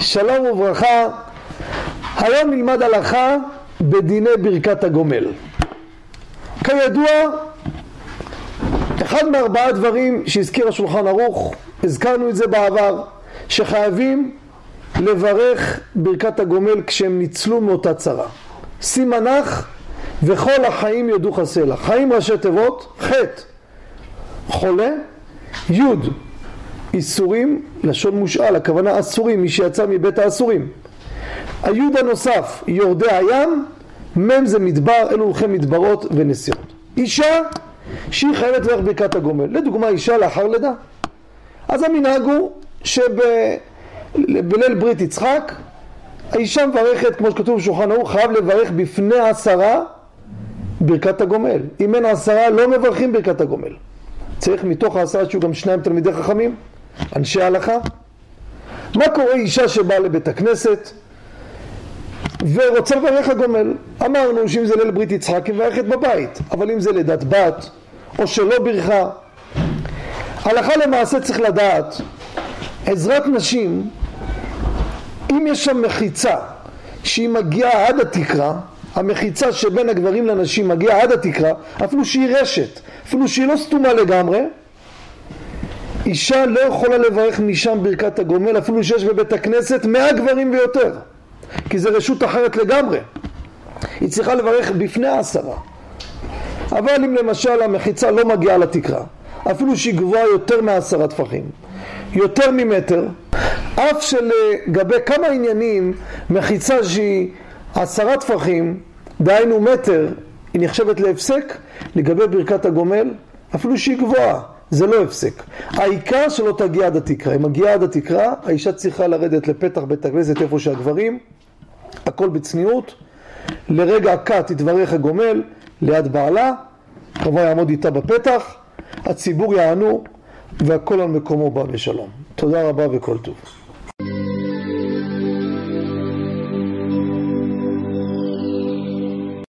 שלום וברכה, היום נלמד הלכה בדיני ברכת הגומל. כידוע, אחד מארבעה דברים שהזכיר השולחן ערוך, הזכרנו את זה בעבר, שחייבים לברך ברכת הגומל כשהם ניצלו מאותה צרה. שים מנח וכל החיים יודו חסלה. חיים ראשי תיבות, ח' חולה, י' איסורים, לשון מושאל, הכוונה אסורים, מי שיצא מבית האסורים. היוד הנוסף, יורדי הים, מ' זה מדבר, אלו הולכי מדברות ונסיעות. אישה שהיא חייבת לברך ברכת הגומל, לדוגמה אישה לאחר לידה. אז המנהג הוא שבליל ברית יצחק, האישה מברכת, כמו שכתוב בשולחן ערוך, חייב לברך בפני עשרה ברכת הגומל. אם אין עשרה לא מברכים ברכת הגומל. צריך מתוך העשרה שיהיו גם שניים תלמידי חכמים. אנשי הלכה? מה קורה אישה שבאה לבית הכנסת ורוצה לברך הגומל? אמרנו שאם זה ליל ברית יצחק היא מברכת בבית, אבל אם זה לידת בת או שלא ברכה, הלכה למעשה צריך לדעת, עזרת נשים, אם יש שם מחיצה שהיא מגיעה עד התקרה, המחיצה שבין הגברים לנשים מגיעה עד התקרה, אפילו שהיא רשת, אפילו שהיא לא סתומה לגמרי, אישה לא יכולה לברך משם ברכת הגומל אפילו שיש בבית הכנסת מאה גברים ויותר כי זה רשות אחרת לגמרי. היא צריכה לברך בפני העשרה. אבל אם למשל המחיצה לא מגיעה לתקרה אפילו שהיא גבוהה יותר מעשרה טפחים יותר ממטר אף שלגבי כמה עניינים מחיצה שהיא עשרה טפחים דהיינו מטר היא נחשבת להפסק לגבי ברכת הגומל אפילו שהיא גבוהה זה לא הפסק. העיקר שלא תגיע עד התקרה. אם מגיעה עד התקרה, האישה צריכה לרדת לפתח בית הכנסת איפה שהגברים, הכל בצניעות. לרגע קט תתברך הגומל ליד בעלה, כמובן יעמוד איתה בפתח, הציבור יענו והכל על מקומו בא בשלום. תודה רבה וכל טוב.